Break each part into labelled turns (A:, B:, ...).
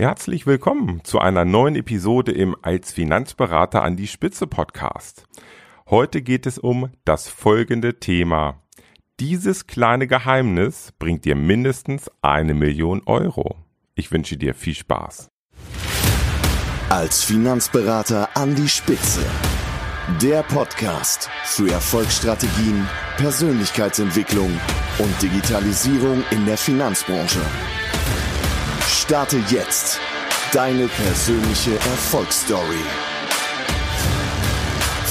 A: Herzlich willkommen zu einer neuen Episode im Als Finanzberater an die Spitze Podcast. Heute geht es um das folgende Thema. Dieses kleine Geheimnis bringt dir mindestens eine Million Euro. Ich wünsche dir viel Spaß.
B: Als Finanzberater an die Spitze. Der Podcast für Erfolgsstrategien, Persönlichkeitsentwicklung und Digitalisierung in der Finanzbranche. Starte jetzt deine persönliche Erfolgsstory.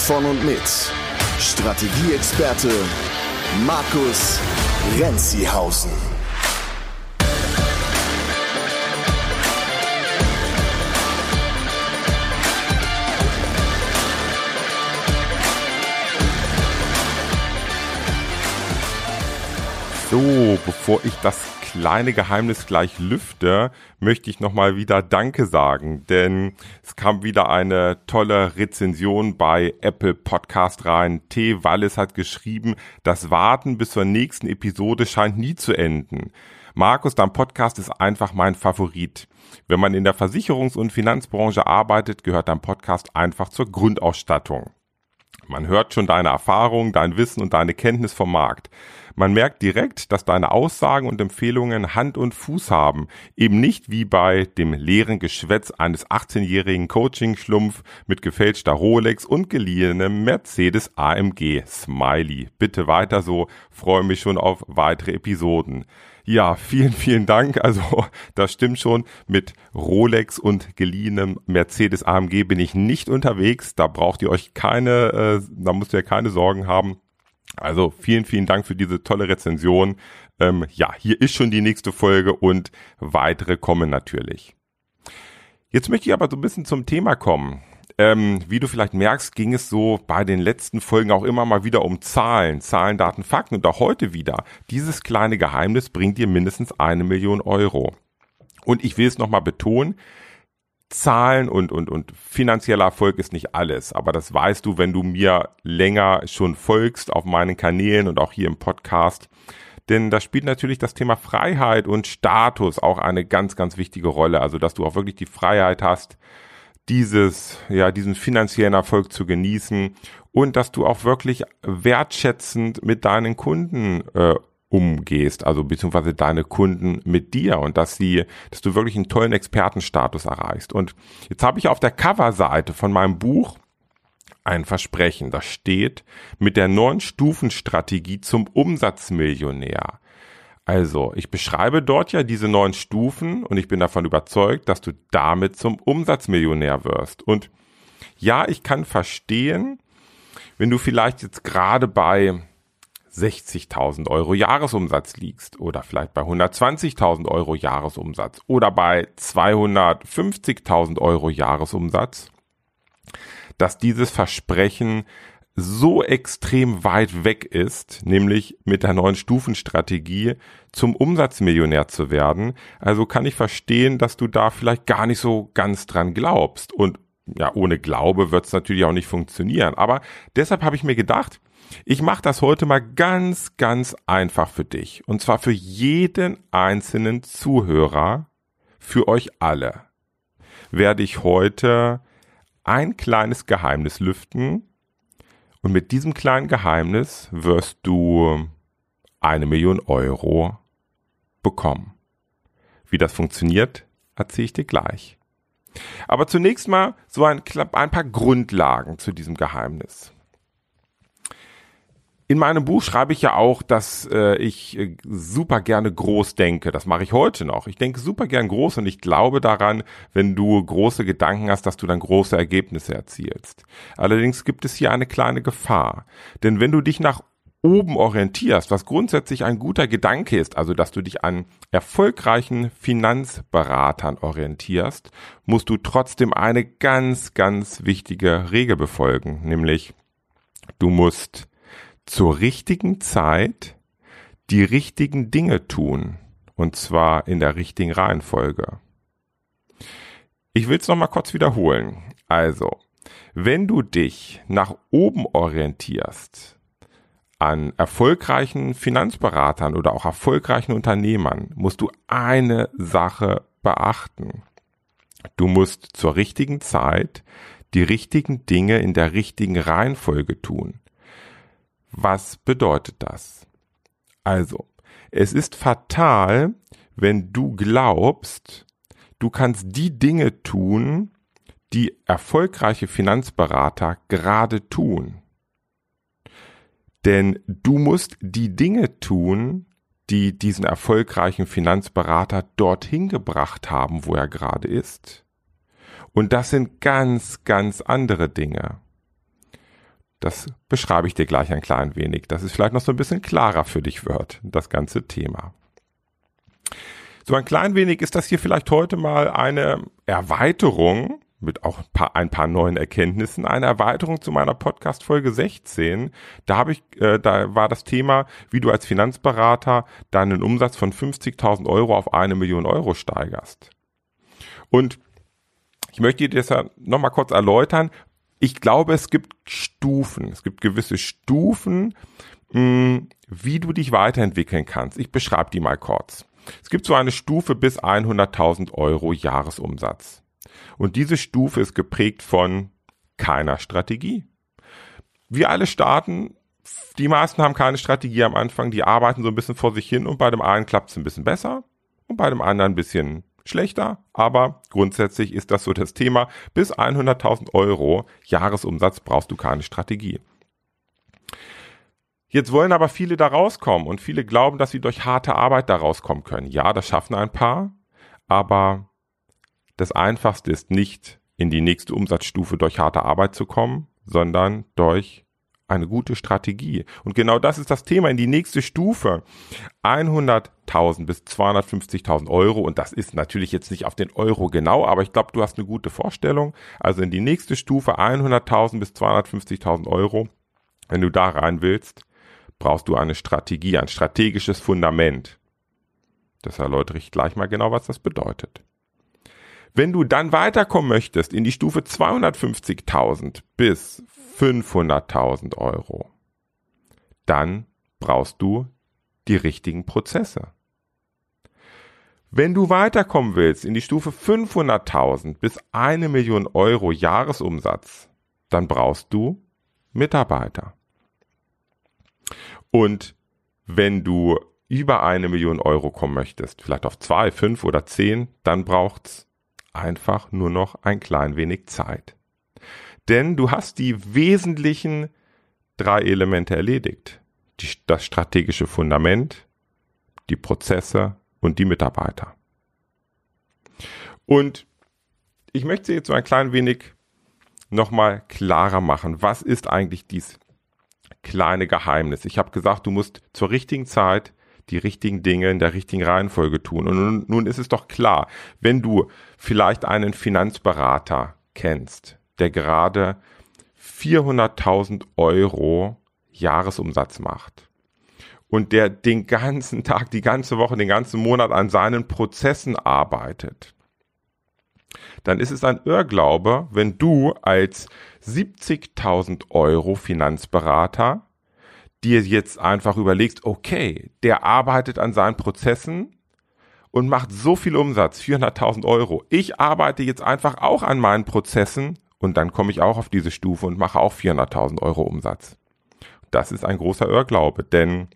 B: Von und mit Strategieexperte Markus Renzihausen.
A: So, bevor ich das kleine Geheimnis gleich lüfte, möchte ich nochmal wieder Danke sagen, denn es kam wieder eine tolle Rezension bei Apple Podcast rein. T. Wallis hat geschrieben, das Warten bis zur nächsten Episode scheint nie zu enden. Markus, dein Podcast ist einfach mein Favorit. Wenn man in der Versicherungs- und Finanzbranche arbeitet, gehört dein Podcast einfach zur Grundausstattung. Man hört schon deine Erfahrung, dein Wissen und deine Kenntnis vom Markt. Man merkt direkt, dass deine Aussagen und Empfehlungen Hand und Fuß haben. Eben nicht wie bei dem leeren Geschwätz eines 18-jährigen Coaching-Schlumpf mit gefälschter Rolex und geliehenem Mercedes AMG. Smiley. Bitte weiter so. Freue mich schon auf weitere Episoden. Ja, vielen, vielen Dank. Also, das stimmt schon. Mit Rolex und geliehenem Mercedes AMG bin ich nicht unterwegs. Da braucht ihr euch keine, äh, da müsst ihr keine Sorgen haben. Also vielen, vielen Dank für diese tolle Rezension. Ähm, ja, hier ist schon die nächste Folge und weitere kommen natürlich. Jetzt möchte ich aber so ein bisschen zum Thema kommen. Ähm, wie du vielleicht merkst, ging es so bei den letzten Folgen auch immer mal wieder um Zahlen, Zahlen, Daten, Fakten und auch heute wieder. Dieses kleine Geheimnis bringt dir mindestens eine Million Euro. Und ich will es nochmal betonen, Zahlen und, und, und finanzieller Erfolg ist nicht alles. Aber das weißt du, wenn du mir länger schon folgst auf meinen Kanälen und auch hier im Podcast. Denn da spielt natürlich das Thema Freiheit und Status auch eine ganz, ganz wichtige Rolle. Also, dass du auch wirklich die Freiheit hast, dieses, ja, diesen finanziellen Erfolg zu genießen und dass du auch wirklich wertschätzend mit deinen Kunden äh, umgehst, also beziehungsweise deine Kunden mit dir und dass sie, dass du wirklich einen tollen Expertenstatus erreichst. Und jetzt habe ich auf der Coverseite von meinem Buch ein Versprechen, das steht mit der neuen Stufenstrategie zum Umsatzmillionär. Also, ich beschreibe dort ja diese neun Stufen und ich bin davon überzeugt, dass du damit zum Umsatzmillionär wirst. Und ja, ich kann verstehen, wenn du vielleicht jetzt gerade bei 60.000 Euro Jahresumsatz liegst oder vielleicht bei 120.000 Euro Jahresumsatz oder bei 250.000 Euro Jahresumsatz, dass dieses Versprechen so extrem weit weg ist, nämlich mit der neuen Stufenstrategie zum Umsatzmillionär zu werden. Also kann ich verstehen, dass du da vielleicht gar nicht so ganz dran glaubst. Und ja, ohne Glaube wird es natürlich auch nicht funktionieren. Aber deshalb habe ich mir gedacht, ich mache das heute mal ganz, ganz einfach für dich. Und zwar für jeden einzelnen Zuhörer, für euch alle, werde ich heute ein kleines Geheimnis lüften. Und mit diesem kleinen Geheimnis wirst du eine Million Euro bekommen. Wie das funktioniert, erzähle ich dir gleich. Aber zunächst mal so ein, ein paar Grundlagen zu diesem Geheimnis. In meinem Buch schreibe ich ja auch, dass äh, ich äh, super gerne groß denke. Das mache ich heute noch. Ich denke super gern groß und ich glaube daran, wenn du große Gedanken hast, dass du dann große Ergebnisse erzielst. Allerdings gibt es hier eine kleine Gefahr. Denn wenn du dich nach oben orientierst, was grundsätzlich ein guter Gedanke ist, also dass du dich an erfolgreichen Finanzberatern orientierst, musst du trotzdem eine ganz, ganz wichtige Regel befolgen, nämlich du musst zur richtigen Zeit die richtigen Dinge tun. Und zwar in der richtigen Reihenfolge. Ich will es nochmal kurz wiederholen. Also, wenn du dich nach oben orientierst, an erfolgreichen Finanzberatern oder auch erfolgreichen Unternehmern, musst du eine Sache beachten. Du musst zur richtigen Zeit die richtigen Dinge in der richtigen Reihenfolge tun. Was bedeutet das? Also, es ist fatal, wenn du glaubst, du kannst die Dinge tun, die erfolgreiche Finanzberater gerade tun. Denn du musst die Dinge tun, die diesen erfolgreichen Finanzberater dorthin gebracht haben, wo er gerade ist. Und das sind ganz, ganz andere Dinge. Das beschreibe ich dir gleich ein klein wenig, dass es vielleicht noch so ein bisschen klarer für dich wird, das ganze Thema. So ein klein wenig ist das hier vielleicht heute mal eine Erweiterung mit auch ein paar, ein paar neuen Erkenntnissen, eine Erweiterung zu meiner Podcast Folge 16. Da habe ich, äh, da war das Thema, wie du als Finanzberater deinen Umsatz von 50.000 Euro auf eine Million Euro steigerst. Und ich möchte dir das ja nochmal kurz erläutern. Ich glaube, es gibt Stufen. Es gibt gewisse Stufen, mh, hm, wie du dich weiterentwickeln kannst. Ich beschreibe die mal kurz. Es gibt so eine Stufe bis 100.000 Euro Jahresumsatz. Und diese Stufe ist geprägt von keiner Strategie. Wir alle starten, die meisten haben keine Strategie am Anfang, die arbeiten so ein bisschen vor sich hin und bei dem einen klappt es ein bisschen besser und bei dem anderen ein bisschen schlechter, aber grundsätzlich ist das so das Thema. Bis 100.000 Euro Jahresumsatz brauchst du keine Strategie. Jetzt wollen aber viele da rauskommen und viele glauben, dass sie durch harte Arbeit da rauskommen können. Ja, das schaffen ein paar, aber das Einfachste ist nicht in die nächste Umsatzstufe durch harte Arbeit zu kommen, sondern durch eine gute Strategie. Und genau das ist das Thema in die nächste Stufe. 100.000 bis 250.000 Euro. Und das ist natürlich jetzt nicht auf den Euro genau, aber ich glaube, du hast eine gute Vorstellung. Also in die nächste Stufe 100.000 bis 250.000 Euro. Wenn du da rein willst, brauchst du eine Strategie, ein strategisches Fundament. Das erläutere ich gleich mal genau, was das bedeutet. Wenn du dann weiterkommen möchtest in die Stufe 250.000 bis 500.000 Euro, dann brauchst du die richtigen Prozesse. Wenn du weiterkommen willst in die Stufe 500.000 bis eine Million Euro Jahresumsatz, dann brauchst du Mitarbeiter. Und wenn du über eine Million Euro kommen möchtest, vielleicht auf zwei, fünf oder zehn, dann braucht's einfach nur noch ein klein wenig Zeit. Denn du hast die wesentlichen drei Elemente erledigt. Die, das strategische Fundament, die Prozesse und die Mitarbeiter. Und ich möchte jetzt so ein klein wenig nochmal klarer machen. Was ist eigentlich dies kleine Geheimnis. Ich habe gesagt, du musst zur richtigen Zeit die richtigen Dinge in der richtigen Reihenfolge tun. Und nun, nun ist es doch klar, wenn du vielleicht einen Finanzberater kennst, der gerade 400.000 Euro Jahresumsatz macht und der den ganzen Tag, die ganze Woche, den ganzen Monat an seinen Prozessen arbeitet, dann ist es ein Irrglaube, wenn du als 70.000 Euro Finanzberater dir jetzt einfach überlegst, okay, der arbeitet an seinen Prozessen und macht so viel Umsatz, 400.000 Euro. Ich arbeite jetzt einfach auch an meinen Prozessen und dann komme ich auch auf diese Stufe und mache auch 400.000 Euro Umsatz. Das ist ein großer Irrglaube, denn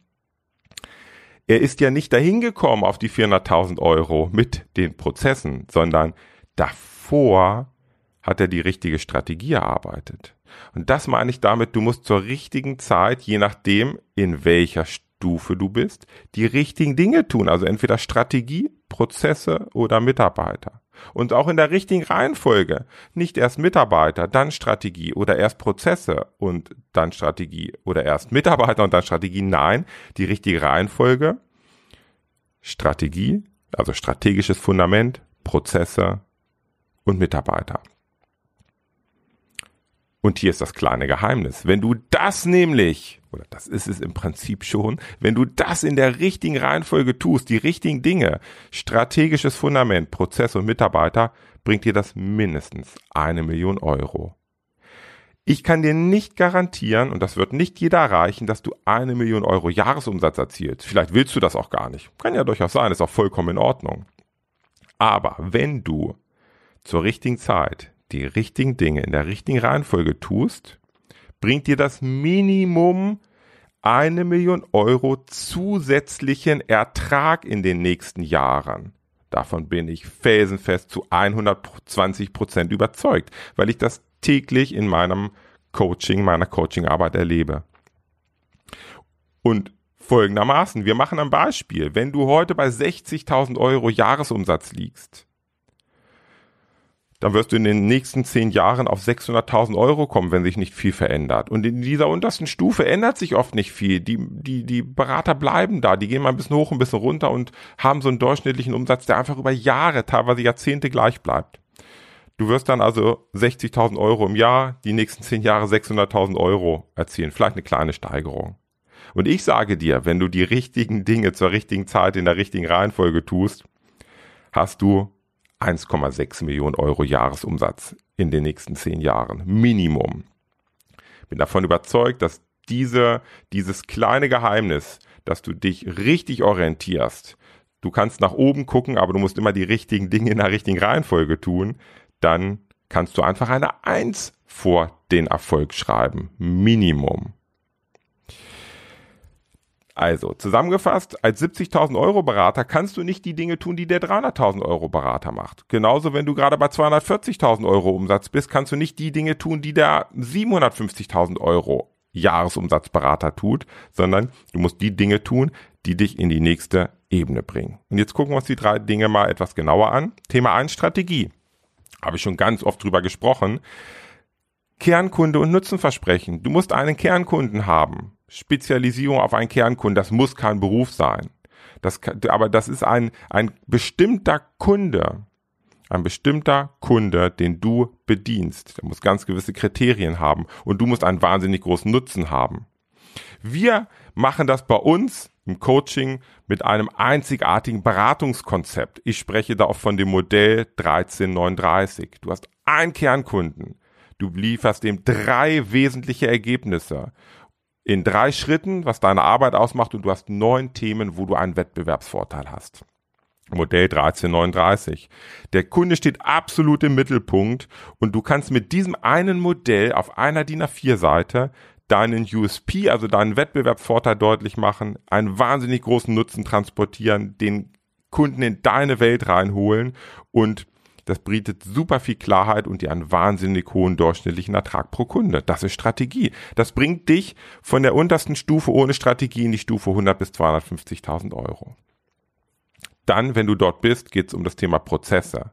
A: er ist ja nicht dahin gekommen auf die 400.000 Euro mit den Prozessen, sondern davor hat er die richtige Strategie erarbeitet. Und das meine ich damit, du musst zur richtigen Zeit, je nachdem, in welcher Stufe du bist, die richtigen Dinge tun. Also entweder Strategie, Prozesse oder Mitarbeiter. Und auch in der richtigen Reihenfolge. Nicht erst Mitarbeiter, dann Strategie oder erst Prozesse und dann Strategie oder erst Mitarbeiter und dann Strategie. Nein, die richtige Reihenfolge. Strategie, also strategisches Fundament, Prozesse und Mitarbeiter. Und hier ist das kleine Geheimnis. Wenn du das nämlich, oder das ist es im Prinzip schon, wenn du das in der richtigen Reihenfolge tust, die richtigen Dinge, strategisches Fundament, Prozess und Mitarbeiter, bringt dir das mindestens eine Million Euro. Ich kann dir nicht garantieren, und das wird nicht jeder erreichen, dass du eine Million Euro Jahresumsatz erzielst. Vielleicht willst du das auch gar nicht. Kann ja durchaus sein, ist auch vollkommen in Ordnung. Aber wenn du zur richtigen Zeit die richtigen Dinge in der richtigen Reihenfolge tust, bringt dir das Minimum eine Million Euro zusätzlichen Ertrag in den nächsten Jahren. Davon bin ich felsenfest zu 120 Prozent überzeugt, weil ich das täglich in meinem Coaching, meiner Coachingarbeit erlebe. Und folgendermaßen, wir machen ein Beispiel. Wenn du heute bei 60.000 Euro Jahresumsatz liegst, dann wirst du in den nächsten zehn Jahren auf 600.000 Euro kommen, wenn sich nicht viel verändert. Und in dieser untersten Stufe ändert sich oft nicht viel. Die, die, die Berater bleiben da, die gehen mal ein bisschen hoch, ein bisschen runter und haben so einen durchschnittlichen Umsatz, der einfach über Jahre, teilweise Jahrzehnte gleich bleibt. Du wirst dann also 60.000 Euro im Jahr, die nächsten zehn Jahre 600.000 Euro erzielen. Vielleicht eine kleine Steigerung. Und ich sage dir, wenn du die richtigen Dinge zur richtigen Zeit in der richtigen Reihenfolge tust, hast du 1,6 Millionen Euro Jahresumsatz in den nächsten zehn Jahren. Minimum. Bin davon überzeugt, dass diese, dieses kleine Geheimnis, dass du dich richtig orientierst, du kannst nach oben gucken, aber du musst immer die richtigen Dinge in der richtigen Reihenfolge tun, dann kannst du einfach eine Eins vor den Erfolg schreiben. Minimum. Also, zusammengefasst, als 70.000 Euro Berater kannst du nicht die Dinge tun, die der 300.000 Euro Berater macht. Genauso, wenn du gerade bei 240.000 Euro Umsatz bist, kannst du nicht die Dinge tun, die der 750.000 Euro Jahresumsatzberater tut, sondern du musst die Dinge tun, die dich in die nächste Ebene bringen. Und jetzt gucken wir uns die drei Dinge mal etwas genauer an. Thema 1, Strategie. Habe ich schon ganz oft drüber gesprochen. Kernkunde und Nutzenversprechen. Du musst einen Kernkunden haben. Spezialisierung auf einen Kernkunden, das muss kein Beruf sein. Das, aber das ist ein, ein bestimmter Kunde, ein bestimmter Kunde, den du bedienst. Der muss ganz gewisse Kriterien haben und du musst einen wahnsinnig großen Nutzen haben. Wir machen das bei uns im Coaching mit einem einzigartigen Beratungskonzept. Ich spreche da auch von dem Modell 1339. Du hast einen Kernkunden. Du lieferst dem drei wesentliche Ergebnisse in drei Schritten, was deine Arbeit ausmacht und du hast neun Themen, wo du einen Wettbewerbsvorteil hast. Modell 1339. Der Kunde steht absolut im Mittelpunkt und du kannst mit diesem einen Modell auf einer DIN A4 Seite deinen USP, also deinen Wettbewerbsvorteil deutlich machen, einen wahnsinnig großen Nutzen transportieren, den Kunden in deine Welt reinholen und das bietet super viel Klarheit und dir einen wahnsinnig hohen durchschnittlichen Ertrag pro Kunde. Das ist Strategie. Das bringt dich von der untersten Stufe ohne Strategie in die Stufe 100 bis 250.000 Euro. Dann, wenn du dort bist, geht es um das Thema Prozesse.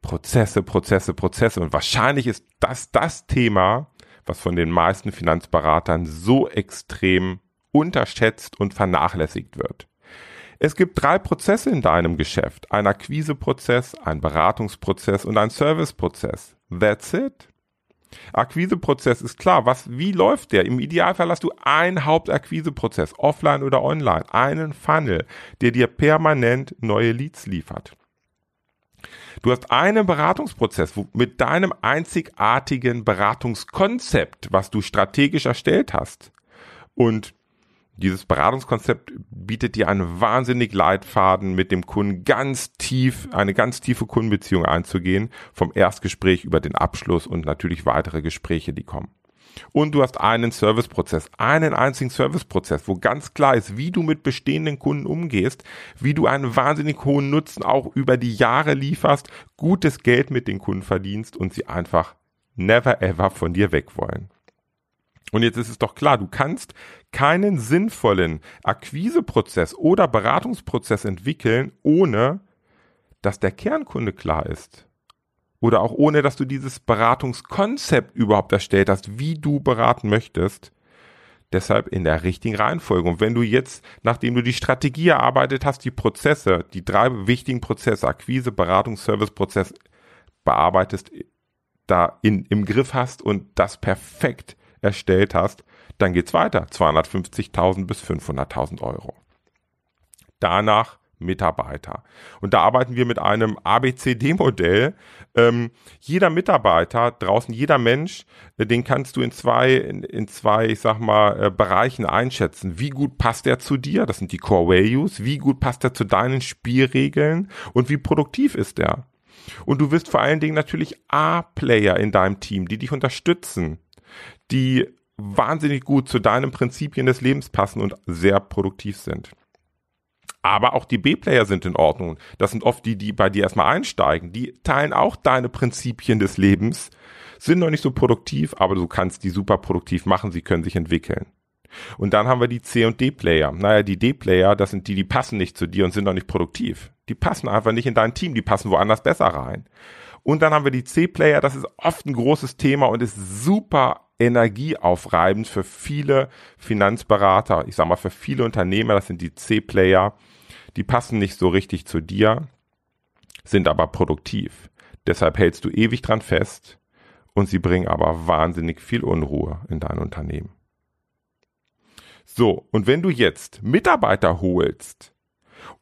A: Prozesse, Prozesse, Prozesse. Und wahrscheinlich ist das das Thema, was von den meisten Finanzberatern so extrem unterschätzt und vernachlässigt wird. Es gibt drei Prozesse in deinem Geschäft. Ein Akquiseprozess, ein Beratungsprozess und ein Serviceprozess. That's it. Akquiseprozess ist klar. Was, wie läuft der? Im Idealfall hast du einen Hauptakquiseprozess, offline oder online, einen Funnel, der dir permanent neue Leads liefert. Du hast einen Beratungsprozess mit deinem einzigartigen Beratungskonzept, was du strategisch erstellt hast. Und dieses Beratungskonzept bietet dir einen wahnsinnig Leitfaden, mit dem Kunden ganz tief, eine ganz tiefe Kundenbeziehung einzugehen, vom Erstgespräch über den Abschluss und natürlich weitere Gespräche, die kommen. Und du hast einen Serviceprozess, einen einzigen Serviceprozess, wo ganz klar ist, wie du mit bestehenden Kunden umgehst, wie du einen wahnsinnig hohen Nutzen auch über die Jahre lieferst, gutes Geld mit den Kunden verdienst und sie einfach never ever von dir weg wollen. Und jetzt ist es doch klar, du kannst keinen sinnvollen Akquiseprozess oder Beratungsprozess entwickeln, ohne dass der Kernkunde klar ist. Oder auch ohne, dass du dieses Beratungskonzept überhaupt erstellt hast, wie du beraten möchtest. Deshalb in der richtigen Reihenfolge. Und wenn du jetzt, nachdem du die Strategie erarbeitet hast, die Prozesse, die drei wichtigen Prozesse, Akquise, Beratung, Serviceprozess bearbeitest, da in, im Griff hast und das perfekt erstellt hast, dann geht's weiter. 250.000 bis 500.000 Euro. Danach Mitarbeiter. Und da arbeiten wir mit einem ABCD-Modell. Ähm, jeder Mitarbeiter draußen, jeder Mensch, äh, den kannst du in zwei, in, in zwei, ich sag mal, äh, Bereichen einschätzen. Wie gut passt er zu dir? Das sind die Core Values. Wie gut passt er zu deinen Spielregeln? Und wie produktiv ist er? Und du wirst vor allen Dingen natürlich A-Player in deinem Team, die dich unterstützen, die wahnsinnig gut zu deinen Prinzipien des Lebens passen und sehr produktiv sind. Aber auch die B-Player sind in Ordnung. Das sind oft die, die bei dir erstmal einsteigen. Die teilen auch deine Prinzipien des Lebens, sind noch nicht so produktiv, aber du kannst die super produktiv machen. Sie können sich entwickeln. Und dann haben wir die C- und D-Player. Naja, die D-Player, das sind die, die passen nicht zu dir und sind noch nicht produktiv. Die passen einfach nicht in dein Team, die passen woanders besser rein. Und dann haben wir die C-Player, das ist oft ein großes Thema und ist super energieaufreibend für viele Finanzberater, ich sag mal für viele Unternehmer, das sind die C-Player, die passen nicht so richtig zu dir, sind aber produktiv. Deshalb hältst du ewig dran fest und sie bringen aber wahnsinnig viel Unruhe in dein Unternehmen. So, und wenn du jetzt Mitarbeiter holst,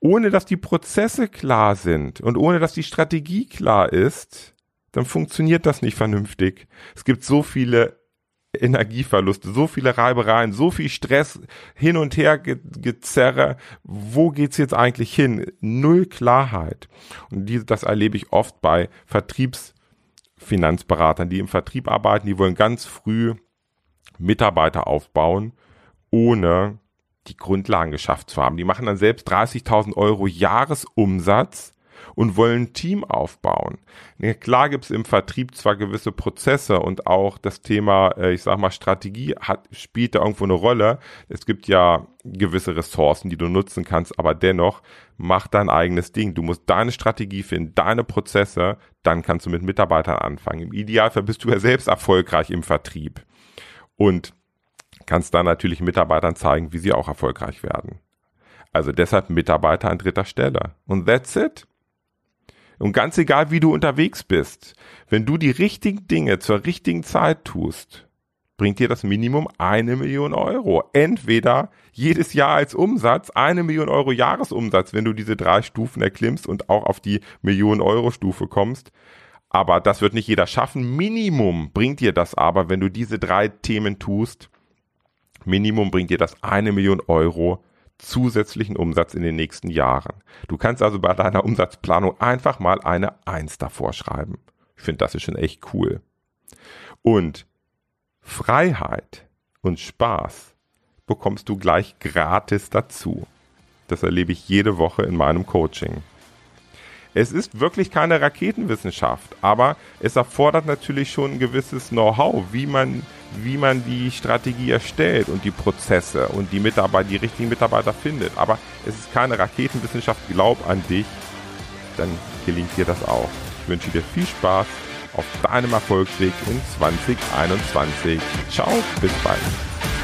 A: ohne dass die Prozesse klar sind und ohne dass die Strategie klar ist, dann funktioniert das nicht vernünftig. Es gibt so viele Energieverluste, so viele Reibereien, so viel Stress, hin und her ge gezerre. Wo geht's jetzt eigentlich hin? Null Klarheit. Und die, das erlebe ich oft bei Vertriebsfinanzberatern, die im Vertrieb arbeiten, die wollen ganz früh Mitarbeiter aufbauen, ohne die Grundlagen geschafft zu haben. Die machen dann selbst 30.000 Euro Jahresumsatz und wollen ein Team aufbauen. Klar gibt es im Vertrieb zwar gewisse Prozesse und auch das Thema, äh, ich sag mal, Strategie hat, spielt da irgendwo eine Rolle. Es gibt ja gewisse Ressourcen, die du nutzen kannst, aber dennoch mach dein eigenes Ding. Du musst deine Strategie finden, deine Prozesse, dann kannst du mit Mitarbeitern anfangen. Im Idealfall bist du ja selbst erfolgreich im Vertrieb und kannst dann natürlich Mitarbeitern zeigen, wie sie auch erfolgreich werden. Also deshalb Mitarbeiter an dritter Stelle. Und that's it. Und ganz egal, wie du unterwegs bist, wenn du die richtigen Dinge zur richtigen Zeit tust, bringt dir das Minimum eine Million Euro. Entweder jedes Jahr als Umsatz, eine Million Euro Jahresumsatz, wenn du diese drei Stufen erklimmst und auch auf die Million Euro Stufe kommst. Aber das wird nicht jeder schaffen. Minimum bringt dir das aber, wenn du diese drei Themen tust. Minimum bringt dir das eine Million Euro zusätzlichen Umsatz in den nächsten Jahren. Du kannst also bei deiner Umsatzplanung einfach mal eine Eins davor schreiben. Ich finde, das ist schon echt cool. Und Freiheit und Spaß bekommst du gleich gratis dazu. Das erlebe ich jede Woche in meinem Coaching. Es ist wirklich keine Raketenwissenschaft, aber es erfordert natürlich schon ein gewisses Know-how, wie man, wie man die Strategie erstellt und die Prozesse und die Mitarbeiter, die richtigen Mitarbeiter findet. Aber es ist keine Raketenwissenschaft. Glaub an dich, dann gelingt dir das auch. Ich wünsche dir viel Spaß auf deinem Erfolgsweg in 2021. Ciao, bis bald.